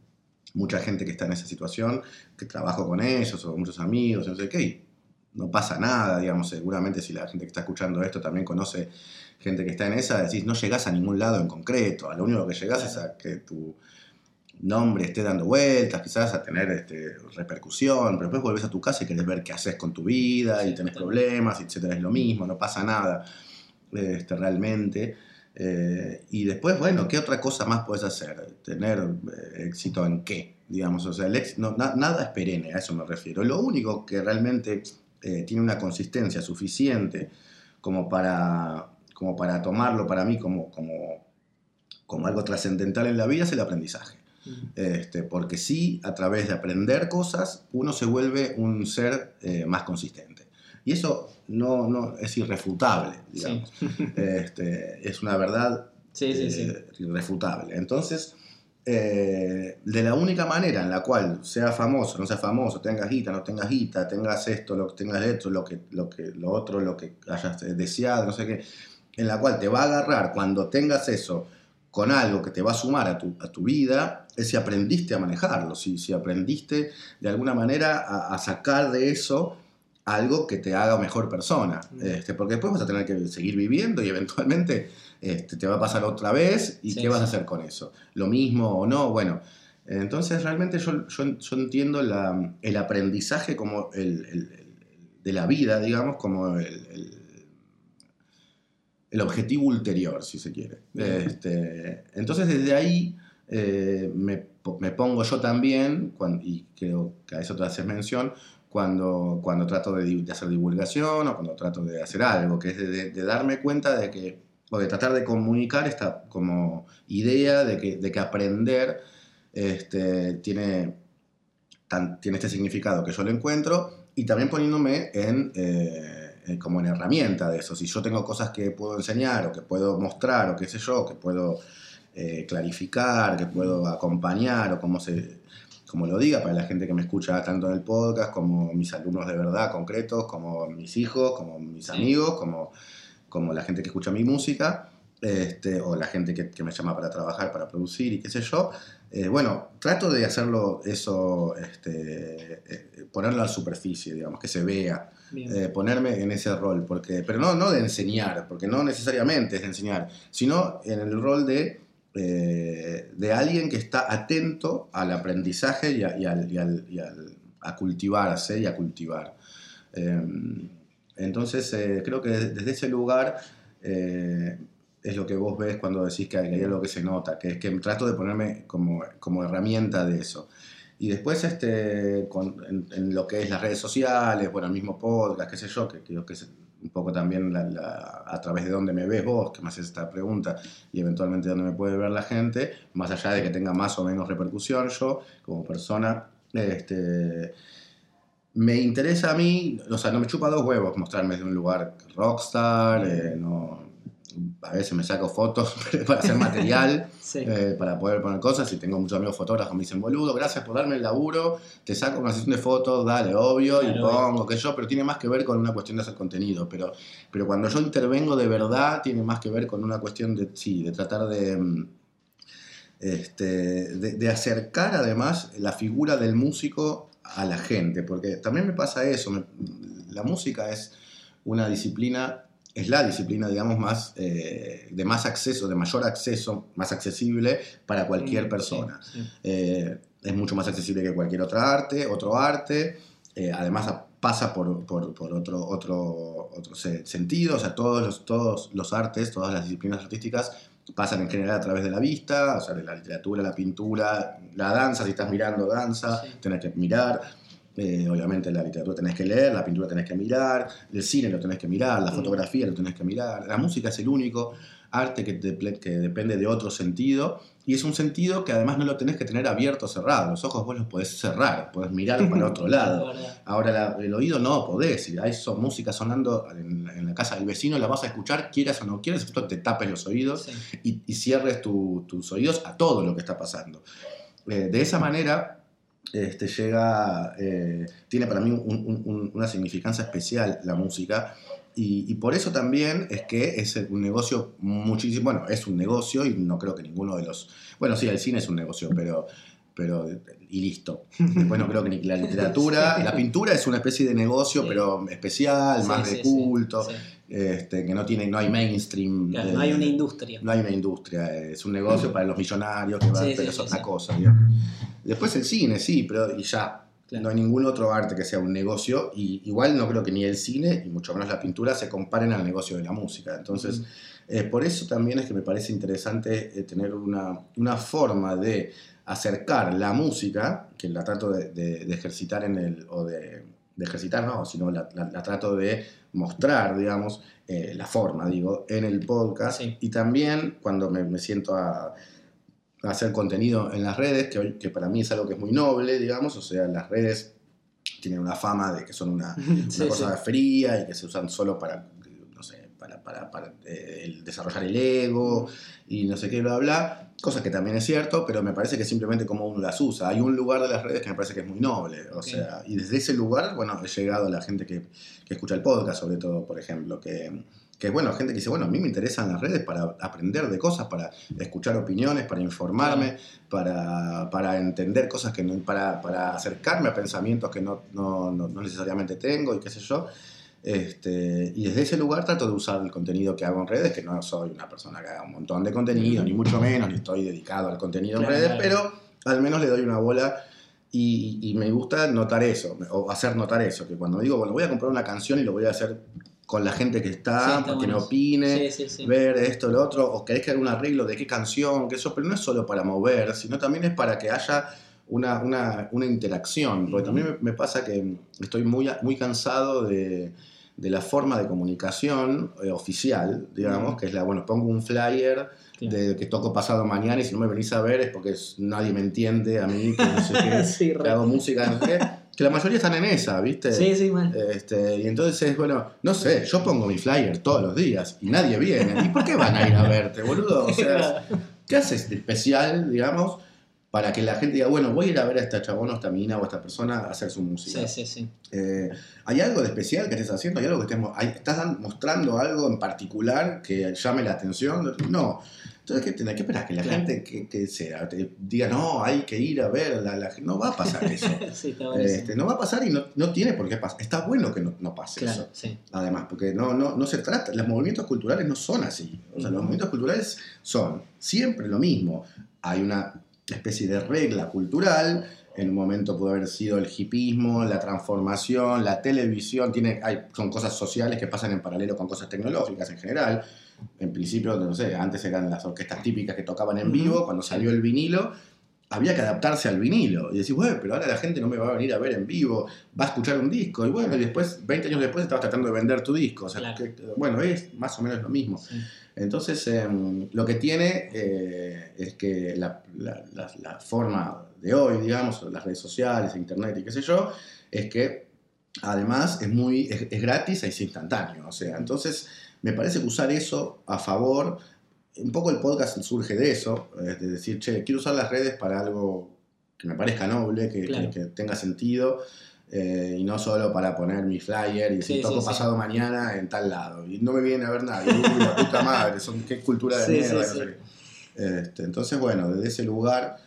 mucha gente que está en esa situación, que trabajo con ellos o muchos amigos, no sé qué, y no pasa nada, digamos, seguramente si la gente que está escuchando esto también conoce gente que está en esa, decís, no llegás a ningún lado en concreto, a lo único que llegás es a que tu nombre esté dando vueltas, quizás a tener este, repercusión, pero después volvés a tu casa y querés ver qué haces con tu vida y tenés problemas, etcétera, es lo mismo, no pasa nada este, realmente. Eh, y después, bueno, ¿qué otra cosa más puedes hacer? Tener eh, éxito en qué, digamos, o sea, el ex- no, na- nada es perenne, a eso me refiero. Lo único que realmente eh, tiene una consistencia suficiente como para, como para tomarlo para mí como, como, como algo trascendental en la vida es el aprendizaje. Este, porque sí, a través de aprender cosas, uno se vuelve un ser eh, más consistente. Y eso no, no es irrefutable, digamos. Este, es una verdad Sí, sí, sí. eh, irrefutable. Entonces, eh, de la única manera en la cual sea famoso, no sea famoso, tengas guita, no tengas guita, tengas esto, lo, tengas esto, lo, que, lo, que, lo otro, lo que hayas deseado, no sé qué, en la cual te va a agarrar cuando tengas eso con algo que te va a sumar a tu, a tu vida, es si aprendiste a manejarlo, si, si aprendiste de alguna manera a, a sacar de eso algo que te haga mejor persona. Mm. Este, porque después vas a tener que seguir viviendo y eventualmente este, te va a pasar otra vez y Sí, qué vas a hacer con eso. Lo mismo o no, bueno. Entonces realmente yo, yo, yo entiendo la- el aprendizaje como el, el- el- de la vida, digamos, como el, el- objetivo ulterior, si se quiere. Este, entonces desde ahí eh, me, pongo yo también, y creo que a eso te haces mención, cuando, cuando trato de, hacer divulgación o cuando trato de hacer algo, que es de, darme cuenta de que, o de tratar de comunicar esta como idea de que, de que aprender este, tiene, tiene este significado que yo lo encuentro y también poniéndome en... Eh, como en herramienta de eso. Si yo tengo cosas que puedo enseñar o que puedo mostrar o qué sé yo, que puedo eh, clarificar, que puedo acompañar o como, se, como lo diga para la gente que me escucha tanto en el podcast como mis alumnos de verdad concretos, como mis hijos, como mis amigos, como, como la gente que escucha mi música. Este, o la gente que, me llama para trabajar, para producir y qué sé yo. Eh, bueno, trato de hacerlo eso, este, eh, ponerlo a la superficie, digamos, que se vea, ponerme en ese rol, porque, pero no, no de enseñar, porque no necesariamente es de enseñar, sino en el rol de eh, de alguien que está atento al aprendizaje y, a, cultivarse y a cultivar. Em, entonces, eh, creo que desde ese lugar eh, es lo que vos ves cuando decís que hay, algo que se nota, que es que trato de ponerme como, como herramienta de eso. Y después este, en, lo que es las redes sociales, bueno, el mismo podcast, qué sé yo, que creo que es un poco también a través de dónde me ves vos, que me haces esta pregunta, y eventualmente dónde me puede ver la gente, más allá de que tenga más o menos repercusión yo, como persona, este, me interesa a mí, o sea, no me chupa dos huevos mostrarme de un lugar rockstar, eh, no, a veces me saco fotos para hacer material, eh, para poder poner cosas. Y tengo muchos amigos fotógrafos que me dicen, boludo, gracias por darme el laburo, te saco una sesión de fotos, dale, obvio, y pongo, que yo, pero tiene más que ver con una cuestión de hacer contenido. Pero, pero cuando yo intervengo de verdad, tiene más que ver con una cuestión de, sí, de tratar de, mm, este, de, acercar además la figura del músico a la gente, porque también me pasa eso, la música es una disciplina es la disciplina, digamos, más, eh, de más acceso, de mayor acceso, más accesible para cualquier mm, persona. Eh, es mucho más accesible que cualquier otra arte, otro arte. Eh, además pasa por, por, por, otro, otro, otro sentido, o sea, todos los, todos los artes, todas las disciplinas artísticas pasan en general a través de la vista, o sea, de la literatura, la pintura, la danza, si estás mirando danza, tenés que mirar eh, obviamente la literatura tenés que leer, la pintura tenés que mirar, el cine lo tenés que mirar, la fotografía lo tenés que mirar. La música es el único arte que, que depende de otro sentido y es un sentido que además no lo tenés que tener abierto o cerrado. Los ojos vos los podés cerrar, podés mirar para otro lado. Ahora el oído no podés. Si hay son, música sonando en, la casa del vecino, la vas a escuchar, quieras o no quieras, esto te tapes los oídos y, cierres tus oídos a todo lo que está pasando. Eh, de esa manera este, llega, eh, tiene para mí una significancia especial la música. Y, por eso también es que es un negocio muchísimo, bueno, es un negocio y no creo que ninguno de los, bueno, sí, el cine es un negocio, pero, pero y listo. Después no creo que ni la literatura, la pintura es una especie de negocio, pero especial, más de culto, este, que no tiene, no hay mainstream. no hay una industria. No hay una industria, es un negocio para los millonarios, que pero es otra cosa. Después el cine, sí, pero y ya. No hay ningún otro arte que sea un negocio, y igual no creo que ni el cine, y mucho menos la pintura, se comparen al negocio de la música. Entonces, eh, por eso también es que me parece interesante eh, tener una, una, forma de acercar la música, que la trato de, ejercitar en el, o de, ejercitar, no, sino la, trato de mostrar, digamos, eh, la forma, digo, en el podcast, y también cuando me siento a hacer contenido en las redes, que, que para mí es algo que es muy noble, digamos, o sea, las redes tienen una fama de que son una, cosa fría y que se usan solo para, no sé, para, para, para eh, desarrollar el ego y no sé qué, bla, bla, cosa que también es cierto, pero me parece que simplemente como uno las usa. Hay un lugar de las redes que me parece que es muy noble, o sea, y desde ese lugar, bueno, he llegado a la gente que, que escucha el podcast, sobre todo, por ejemplo, que que bueno, gente que dice, bueno, a mí me interesan las redes para aprender de cosas, para escuchar opiniones, para informarme, para, entender cosas que no, para, para acercarme a pensamientos que no, no, no, necesariamente tengo y qué sé yo. Este, y desde ese lugar trato de usar el contenido que hago en redes, que no soy una persona que haga un montón de contenido, ni mucho menos, ni estoy dedicado al contenido en redes, pero al menos le doy una bola y, y, me gusta notar eso, o hacer notar eso, que cuando digo, bueno, voy a comprar una canción y lo voy a hacer con la gente que está, Sí, que eso. opine, Sí, sí, sí. ver esto, lo otro, o querés que haga un arreglo de qué canción, que eso, pero no es solo para mover, sino también es para que haya una, una- una interacción, porque también me, me pasa que estoy muy, muy cansado de, de la forma de comunicación eh, oficial, digamos, que es la, bueno, pongo un flyer Claro. de que toco pasado mañana y si no me venís a ver es porque es- nadie me entiende a mí, que no sé qué, Sí, que hago música, no sé qué, que la mayoría están en esa, ¿viste? Sí, sí, mal. Este, y entonces, bueno, no sé, yo pongo mi flyer todos los días y nadie viene. ¿Y por qué van a ir a verte, boludo? O sea, ¿qué haces de especial, digamos, para que la gente diga, bueno, voy a ir a ver a esta chabona o esta mina o a esta persona a hacer su música? Sí, sí, sí. Eh, ¿Hay algo de especial que estés haciendo? ¿Hay algo que estés, hay- ¿Estás mostrando algo en particular que llame la atención? No. Entonces, ¿qué, tenés? ¿Qué esperas? Que la Claro. gente que, que sea, te diga, no, hay que ir a ver. La, la-". No va a pasar eso. sí, está. Este, no va a pasar y no, no tiene por qué pasar. Está bueno que no, no pase Claro, eso. sí. Además, porque no, no, no se trata, los movimientos culturales no son así. O sea, los movimientos culturales son siempre lo mismo. Hay una especie de regla cultural. En un momento puede haber sido el hipismo, la transformación, la televisión. Tiene, hay, son cosas sociales que pasan en paralelo con cosas tecnológicas en general. En principio, no sé, antes eran las orquestas típicas que tocaban en vivo. Cuando salió el vinilo, había que adaptarse al vinilo. Y decís, bueno, pero ahora la gente no me va a venir a ver en vivo, va a escuchar un disco. Y bueno, y después, 20 años después, estabas tratando de vender tu disco. O sea, Claro. que- bueno, es más o menos lo mismo. sí. Entonces, em, lo que tiene eh, es que la, la- la- la forma de hoy, digamos, las redes sociales, internet y qué sé yo, es que además es muy es, es gratis e es instantáneo. O sea, entonces me parece que usar eso a favor, un poco el podcast surge de eso, es de decir, che, quiero usar las redes para algo que me parezca noble, que, Claro. que- que tenga sentido. eh, y no solo para poner mi flyer y decir Sí, toco sí, sí. pasado mañana en tal lado. Y no me viene a ver nadie. Uy, la puta madre, son, qué cultura de mierda. no sé. Este, entonces, bueno, desde ese lugar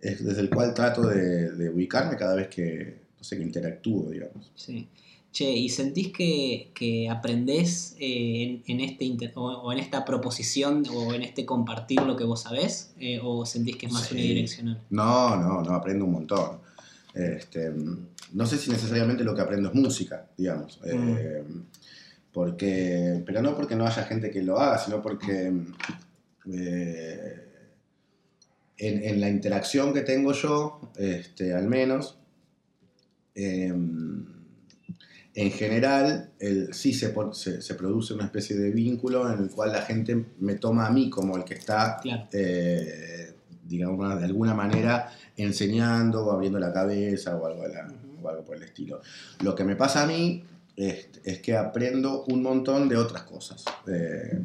es desde el cual trato de, de ubicarme cada vez que, no sé, que interactúo, digamos. Sí. Che, ¿y sentís que, que aprendés eh, en, en este inter- o, o en esta proposición o en este compartir lo que vos sabés? Eh, ¿O sentís que es más Sí. unidireccional? No, no, no, aprendo un montón. Este, no sé si necesariamente lo que aprendo es música, digamos. Mm. Eh, porque, pero no porque no haya gente que lo haga, sino porque eh, en, en la interacción que tengo yo, este, al menos, en general, el, sí se, pon- se, se produce una especie de vínculo en el cual la gente me toma a mí como el que está Claro. eh, digamos, de alguna manera enseñando o abriendo la cabeza o algo, o por el estilo. Lo que me pasa a mí es, es que aprendo un montón de otras cosas. Eh,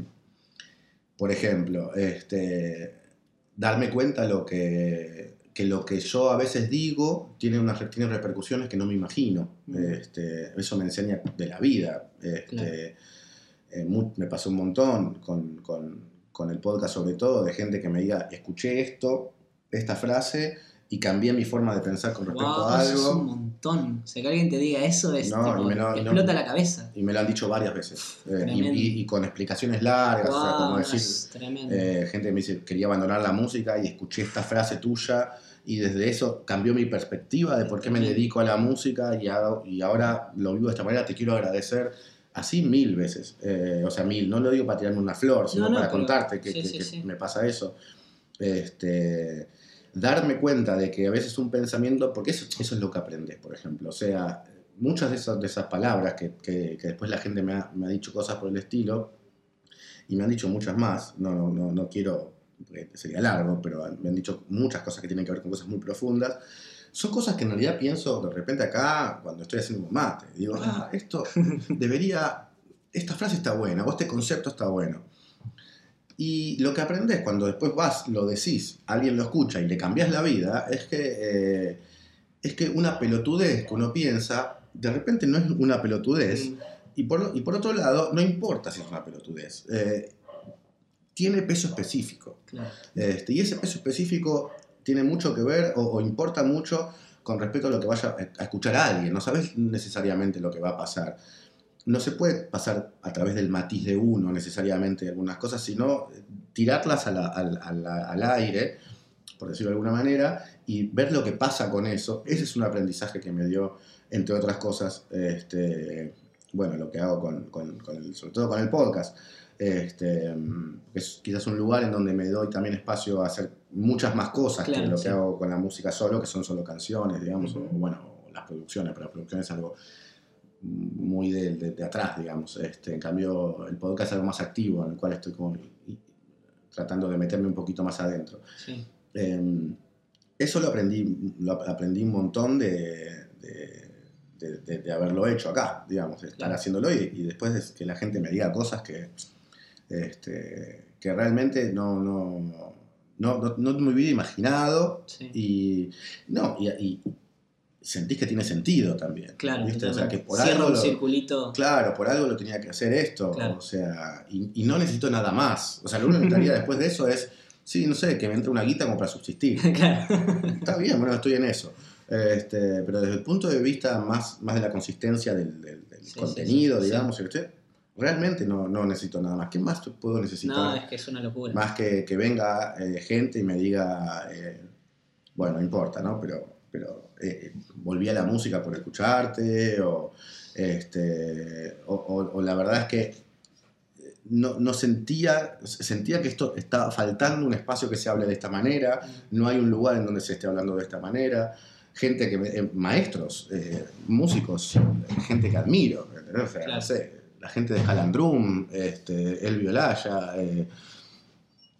por ejemplo, este, darme cuenta lo que, que lo que yo a veces digo tiene, unas, tiene repercusiones que no me imagino. Mm. Este, eso me enseña de la vida. Este, Claro. eh, me pasó un montón con, con- con el podcast sobre todo, de gente que me diga, escuché esto, esta frase, y cambié mi forma de pensar con respecto Wow, a eso es un algo. montón. O sea, que alguien te diga eso es No, tipo, lo- no- explota la cabeza. Y me lo han dicho varias veces. Eh, y, Tremendo. y- y con explicaciones largas, o sea, como decir, eh, gente que me dice, quería abandonar la música y escuché esta frase tuya y desde eso cambió mi perspectiva de por qué me dedico a la música y, hago- y ahora lo vivo de esta manera, te quiero agradecer. Así mil veces, Eh, o sea, mil, no lo digo para tirarme una flor, sino No, no, para pero- contarte que, sí, que- sí, que sí. me pasa eso. Este, darme cuenta de que a veces un pensamiento, porque eso, eso es lo que aprendes, por ejemplo, o sea, muchas de esas, de esas palabras que, que- que después la gente me ha, me ha dicho cosas por el estilo, y me han dicho muchas más, no, no, no, no quiero, porque sería largo, pero me han dicho muchas cosas que tienen que ver con cosas muy profundas, son cosas que en realidad pienso de repente acá cuando estoy haciendo un mate, digo, ah, esto debería, esta frase está buena, o este concepto está bueno. Y lo que aprendes cuando después vas, lo decís, alguien lo escucha y le cambias la vida, es que, eh, es que una pelotudez que uno piensa, de repente no es una pelotudez, y por, y por otro lado, no importa si es una pelotudez, eh, tiene peso específico. claro. Este, y ese peso específico tiene mucho que ver o, o importa mucho con respecto a lo que vaya a escuchar a alguien. No sabes necesariamente lo que va a pasar. No se puede pasar a través del matiz de uno necesariamente algunas cosas, sino tirarlas a la- al, al- al aire, por decirlo de alguna manera, y ver lo que pasa con eso. Ese es un aprendizaje que me dio, entre otras cosas, este, bueno, lo que hago con, con- con el- sobre todo con el podcast. Este, mm, es quizás un lugar en donde me doy también espacio a hacer muchas más cosas Claro, que lo sí. que hago con la música solo, que son solo canciones, digamos, Ujú. o bueno, las producciones, pero la producción es algo muy de, de- de atrás, digamos. Este, en cambio, el podcast es algo más activo, en el cual estoy como tratando de meterme un poquito más adentro. Sí. Eh, eso lo aprendí, lo ap- aprendí un montón de, de- haberlo hecho acá, digamos, de estar Claro. haciéndolo y, y después de que la gente me diga cosas que, este, que realmente no, no, no, no, no me hubiera imaginado Sí. y, no, y, y sentís que tiene sentido también. Claro, ¿viste? O sea, que por Cierra algo un lo- circulito. Claro, por algo lo tenía que hacer esto. Claro. O sea, y, y no necesito nada más. O sea, lo único que necesitaría después de eso es, sí, no sé, que me entre una guita como para subsistir. claro. Está bien, bueno, estoy en eso. Este, pero desde el punto de vista más, más de la consistencia del, del- del Sí, contenido, sí. digamos, ¿viste? Realmente no, no necesito nada más. ¿Qué más puedo necesitar? No, es que es una locura. Más que, que venga eh, gente y me diga, eh, bueno, no importa, ¿no? Pero, pero eh, volví a la música por escucharte, o, este, o, o- o la verdad es que no, no sentía, sentía que esto estaba faltando un espacio que se hable de esta manera, no hay un lugar en donde se esté hablando de esta manera. Gente que, me- eh, maestros, eh, músicos, gente que admiro, ¿entendés? O sea, Claro. no sé, la gente de Jalandrum, este, Elvio Olaya, eh,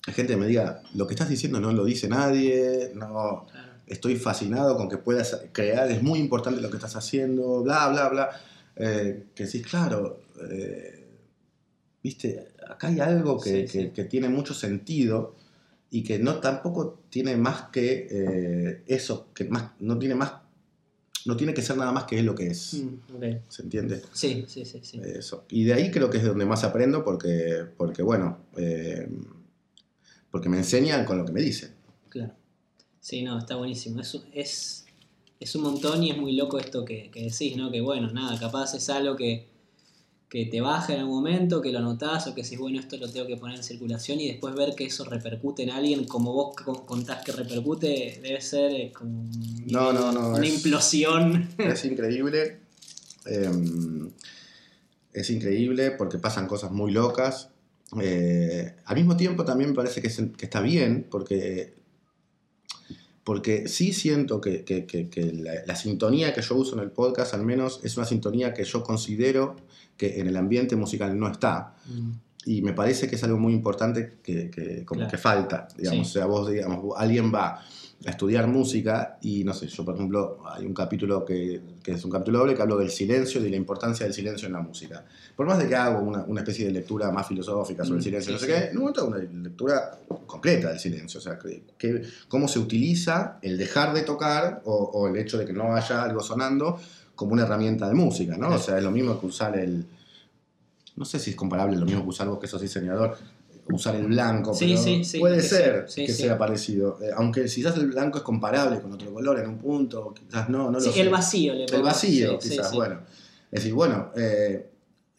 gente que me diga, lo que estás diciendo no lo dice nadie, no, estoy fascinado con que puedas crear, es muy importante lo que estás haciendo, bla, bla, bla. Eh, que decís, claro, eh, viste, acá hay algo que, Sí, que- sí. que tiene mucho sentido y que no tampoco tiene más que eso, que más, no tiene más, no tiene que ser nada más que es lo que es. Mm. ¿Se entiende? Sí, sí, sí, sí. Eso. Y de ahí creo que es donde más aprendo porque, porque bueno, eh, porque me enseñan con lo que me dicen. Claro. Sí, no, está buenísimo. Es, un- es, es un montón y es muy loco esto que, que decís, ¿no? Que bueno, nada, capaz es algo que, que te baja en algún momento, que lo notás o que decís, bueno, esto lo tengo que poner en circulación y después ver que eso repercute en alguien como vos co- contás que repercute, debe ser eh, como un- No, no, no, una es- implosión. Es increíble. eh, es increíble porque pasan cosas muy locas. Eh, al mismo tiempo también me parece que está bien porque, porque sí siento que, que- que- que la, la sintonía que yo uso en el podcast al menos es una sintonía que yo considero que en el ambiente musical no está. Mm, Y me parece que es algo muy importante que, como Claro. que falta, digamos. Sí. O sea, vos, digamos, alguien va a estudiar música y, no sé, yo, por ejemplo, hay un capítulo que, que es un capítulo doble que hablo del silencio y de la importancia del silencio en la música. Por más de que hago una, una especie de lectura más filosófica sobre el Mm, silencio, sí, no sé qué, momento hago una lectura concreta del silencio. O sea, que, que- cómo se utiliza el dejar de tocar o, o el hecho de que no haya algo sonando como una herramienta de música, ¿no? O sea, es lo mismo que usar el no sé si es comparable lo mismo que usar vos que sos diseñador, usar el blanco, Sí, pero sí, sí, puede ser que sea parecido. Eh, aunque quizás el blanco es comparable con otro color en un punto, quizás no, no lo Sí, sé. el vacío le El vacío, quizás, bueno. Es decir, bueno, eh,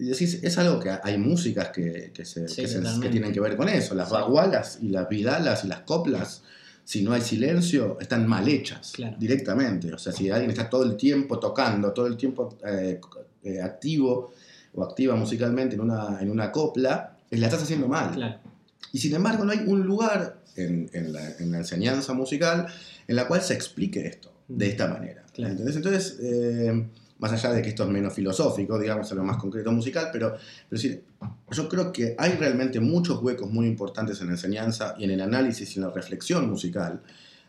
y decís, es algo que hay músicas que, que, se- Sí, que se- totalmente. que tienen que ver con eso. Las Sí. bagualas y las vidalas y las coplas, si no hay silencio, están mal hechas Claro. directamente. O sea, si alguien está todo el tiempo tocando, todo el tiempo eh, eh, activo o activa musicalmente en una, en una copla, eh, la estás haciendo mal. Claro. Y sin embargo, no hay un lugar en, en la, en la enseñanza musical en la cual se explique esto de esta manera. Mm. Claro. Entonces, eh, más allá de que esto es menos filosófico, digamos, algo más concreto musical, pero, pero sí, yo creo que hay realmente muchos huecos muy importantes en la enseñanza y en el análisis y en la reflexión musical,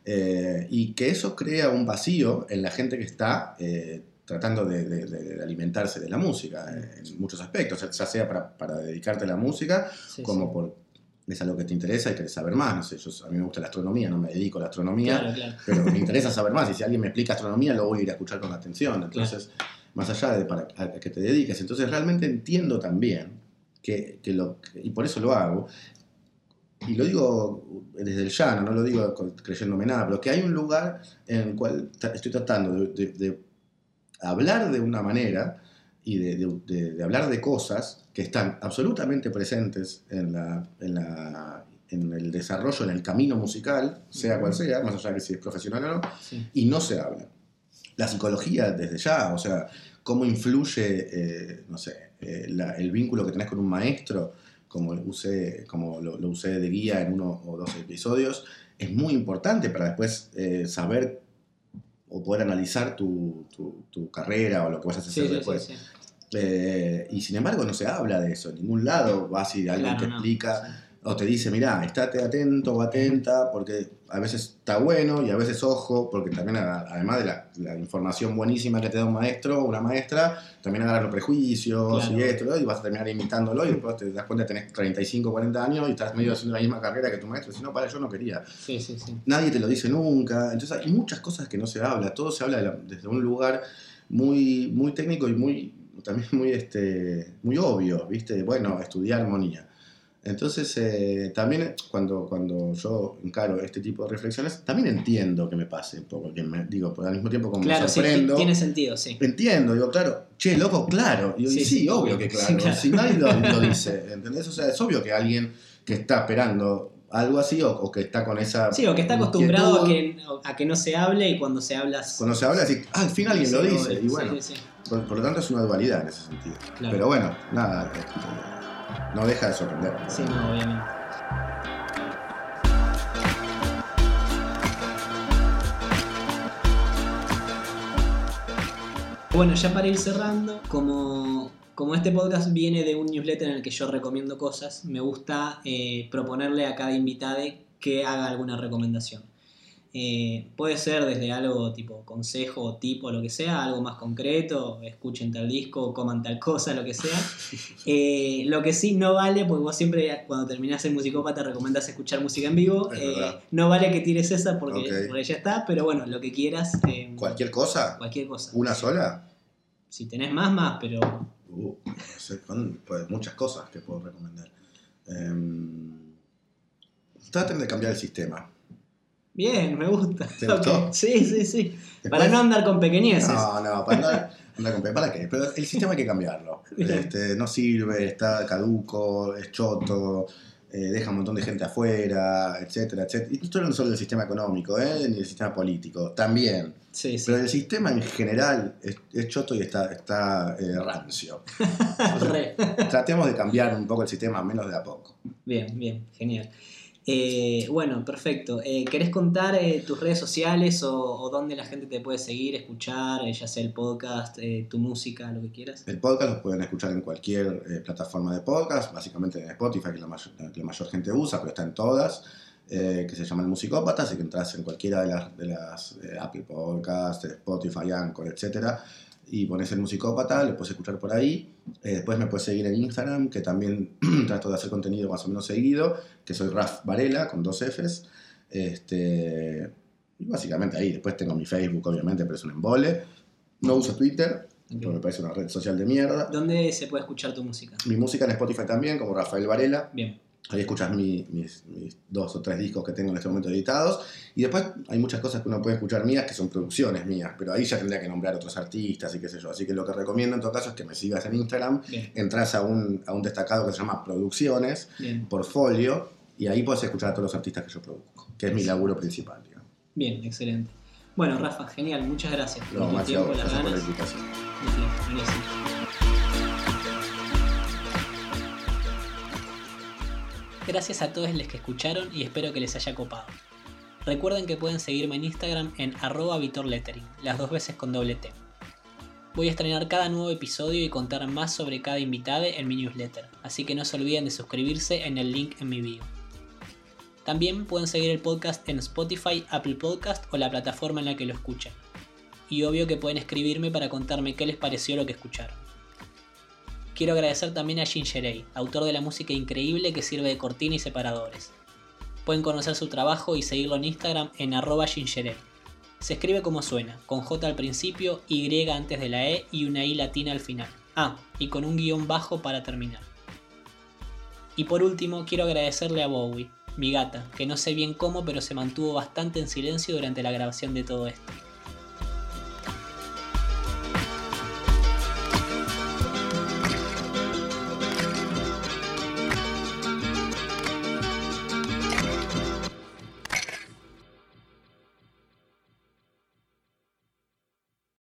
eh, y que eso crea un vacío en la gente que está eh, tratando de, de- de- de alimentarse de la música, eh, en muchos aspectos, ya sea para, para dedicarte a la música, Sí, como sí. por es algo que te interesa y querés saber más. No sé, yo, a mí me gusta la astronomía, no me dedico a la astronomía, Claro, claro. pero me interesa saber más. Y si alguien me explica astronomía, lo voy a ir a escuchar con atención. Entonces, más allá de para a que te dediques, entonces realmente entiendo también que, que lo, y por eso lo hago, y lo digo desde el llano, no lo digo creyéndome nada, pero que hay un lugar en el cual estoy tratando de, de- de hablar de una manera y de, de- de- hablar de cosas que están absolutamente presentes en, la, en, la- en el desarrollo, en el camino musical, sea cual sea, más allá de si es profesional o no, Sí. y no se habla. la psicología desde ya, o sea, cómo influye, eh, no sé, eh, la- el vínculo que tenés con un maestro, como, usé, como lo, lo usé de guía en uno o dos episodios, es muy importante para después eh, saber o poder analizar tu, tu- tu carrera o lo que vas a hacer Sí, sí, sí, después. sí. Eh, y sin embargo no se habla de eso en ningún lado. Vas y alguien Claro, te explica o te dice, mirá, estate atento o atenta, porque a veces está bueno y a veces ojo, porque también además de la, la información buenísima que te da un maestro o una maestra, también agarras los prejuicios Claro. y esto y vas a terminar imitándolo y después te das cuenta que tenés 35, 40 años y estás medio haciendo la misma carrera que tu maestro. Si no, para, yo no quería. Sí, sí, sí. Nadie te lo dice nunca. Entonces hay muchas cosas que no se habla. Todo se habla de la- desde un lugar muy, muy técnico y muy también muy, este, muy obvio, ¿viste? Bueno, estudiar armonía. Entonces, eh, también cuando, cuando yo encaro este tipo de reflexiones, también entiendo que me pase un poco, que me, digo, pero al mismo tiempo como Claro, me sí, sorprendo, tiene sentido, sí. entiendo, digo, claro, che, loco, claro, y yo, Sí, sí, sí, obvio obvio. que claro, Sí, claro. si nadie lo, lo dice, ¿entendés? O sea, es obvio que alguien que está esperando algo así o, o que está con esa Sí, o que está acostumbrado a que, a que no se hable y cuando se habla... cuando se habla, así, ah, al fin alguien Sí, lo obvio. dice, y Sí, bueno, sí, sí. por, por lo tanto es una dualidad en ese sentido. Claro. Pero bueno, nada, este, no deja de sorprender. Sí, no, obviamente. Bueno, ya para ir cerrando, como, como este podcast viene de un newsletter en el que yo recomiendo cosas, me gusta eh, proponerle a cada invitado que haga alguna recomendación. Eh, puede ser desde algo tipo consejo tipo, lo que sea, algo más concreto, escuchen tal disco, coman tal cosa, lo que sea. Eh, lo que sí no vale, porque vos siempre cuando terminás en Musicópata recomendás escuchar música en vivo, eh, no vale que tires esa porque, Ok. porque ya está, pero bueno, lo que quieras, ¿Cualquier cosa? cualquier cosa. ¿Una sola? Si tenés más, más, pero Uh, no sé, pues, muchas cosas que puedo recomendar. Em, traten de cambiar el sistema. Bien, me gusta. ¿Te gustó? Sí, sí, sí. Después- Para no andar con pequeñeces. No, no, para andar, andar con- ¿para qué? Pero el sistema hay que cambiarlo. Este, no sirve, está caduco, es choto, eh, deja un montón de gente afuera, etcétera, etcétera. Y no estoy hablando solo del sistema económico, ¿eh? ni del sistema político, también. Sí, sí. Pero el sistema en general es, es choto y está, está eh, rancio. Tratemos de cambiar un poco el sistema, menos de a poco. Bien, bien, genial. Eh, bueno, perfecto. Eh, ¿Querés contar eh, tus redes sociales o, dónde la gente te puede seguir, escuchar, eh, ya sea el podcast, eh, tu música, lo que quieras? El podcast lo pueden escuchar en cualquier plataforma de podcast, básicamente en Spotify, que la mayor, gente usa, pero está en todas, que se llaman Musicópata, así que entras en cualquiera de las, de Apple Podcasts, Spotify, Anchor, etcétera, y pones el Musicópata, lo puedes escuchar por ahí. Eh, después me puedes seguir en Instagram, que también trato de hacer contenido más o menos seguido, que soy Raf Varela, con dos Fs. Este, y básicamente ahí, después tengo mi Facebook, obviamente, pero es un embole. No uso Twitter, porque me parece una red social de mierda. ¿Dónde se puede escuchar tu música? Mi música en Spotify también, como Rafael Varela. Bien, Ahí escuchas mi- mis, mis dos o tres discos que tengo en este momento editados. Y después hay muchas cosas que uno puede escuchar mías que son producciones mías, pero ahí ya tendría que nombrar otros artistas y qué sé yo. Así que lo que recomiendo en todo caso es que me sigas en Instagram, bien, entras a un, a un destacado que se llama Producciones, bien. Portfolio, y ahí puedes escuchar a todos los artistas que yo produzco, que es mi laburo principal. digamos. Bien, excelente. Bueno, Rafa, genial, muchas gracias por No, tiempo, gracias por la invitación. Buenísimo. Gracias a todos los que escucharon y espero que les haya copado. Recuerden que pueden seguirme en Instagram en arroba vitorlettering, las dos veces con doble T. Voy a estrenar cada nuevo episodio y contar más sobre cada invitado en mi newsletter, así que no se olviden de suscribirse en el link en mi bio. También pueden seguir el podcast en Spotify, Apple Podcast o la plataforma en la que lo escuchen. Y obvio que pueden escribirme para contarme qué les pareció lo que escucharon. Quiero agradecer también a Ginger autor de la música increíble que sirve de cortina y separadores. Pueden conocer su trabajo y seguirlo en Instagram en arroba gingerale. Se escribe como suena, con J al principio, Y antes de la E y una I latina al final. Ah, y con un guion bajo para terminar. Y por último, quiero agradecerle a Bowie, mi gata, que no sé bien cómo, pero se mantuvo bastante en silencio durante la grabación de todo esto.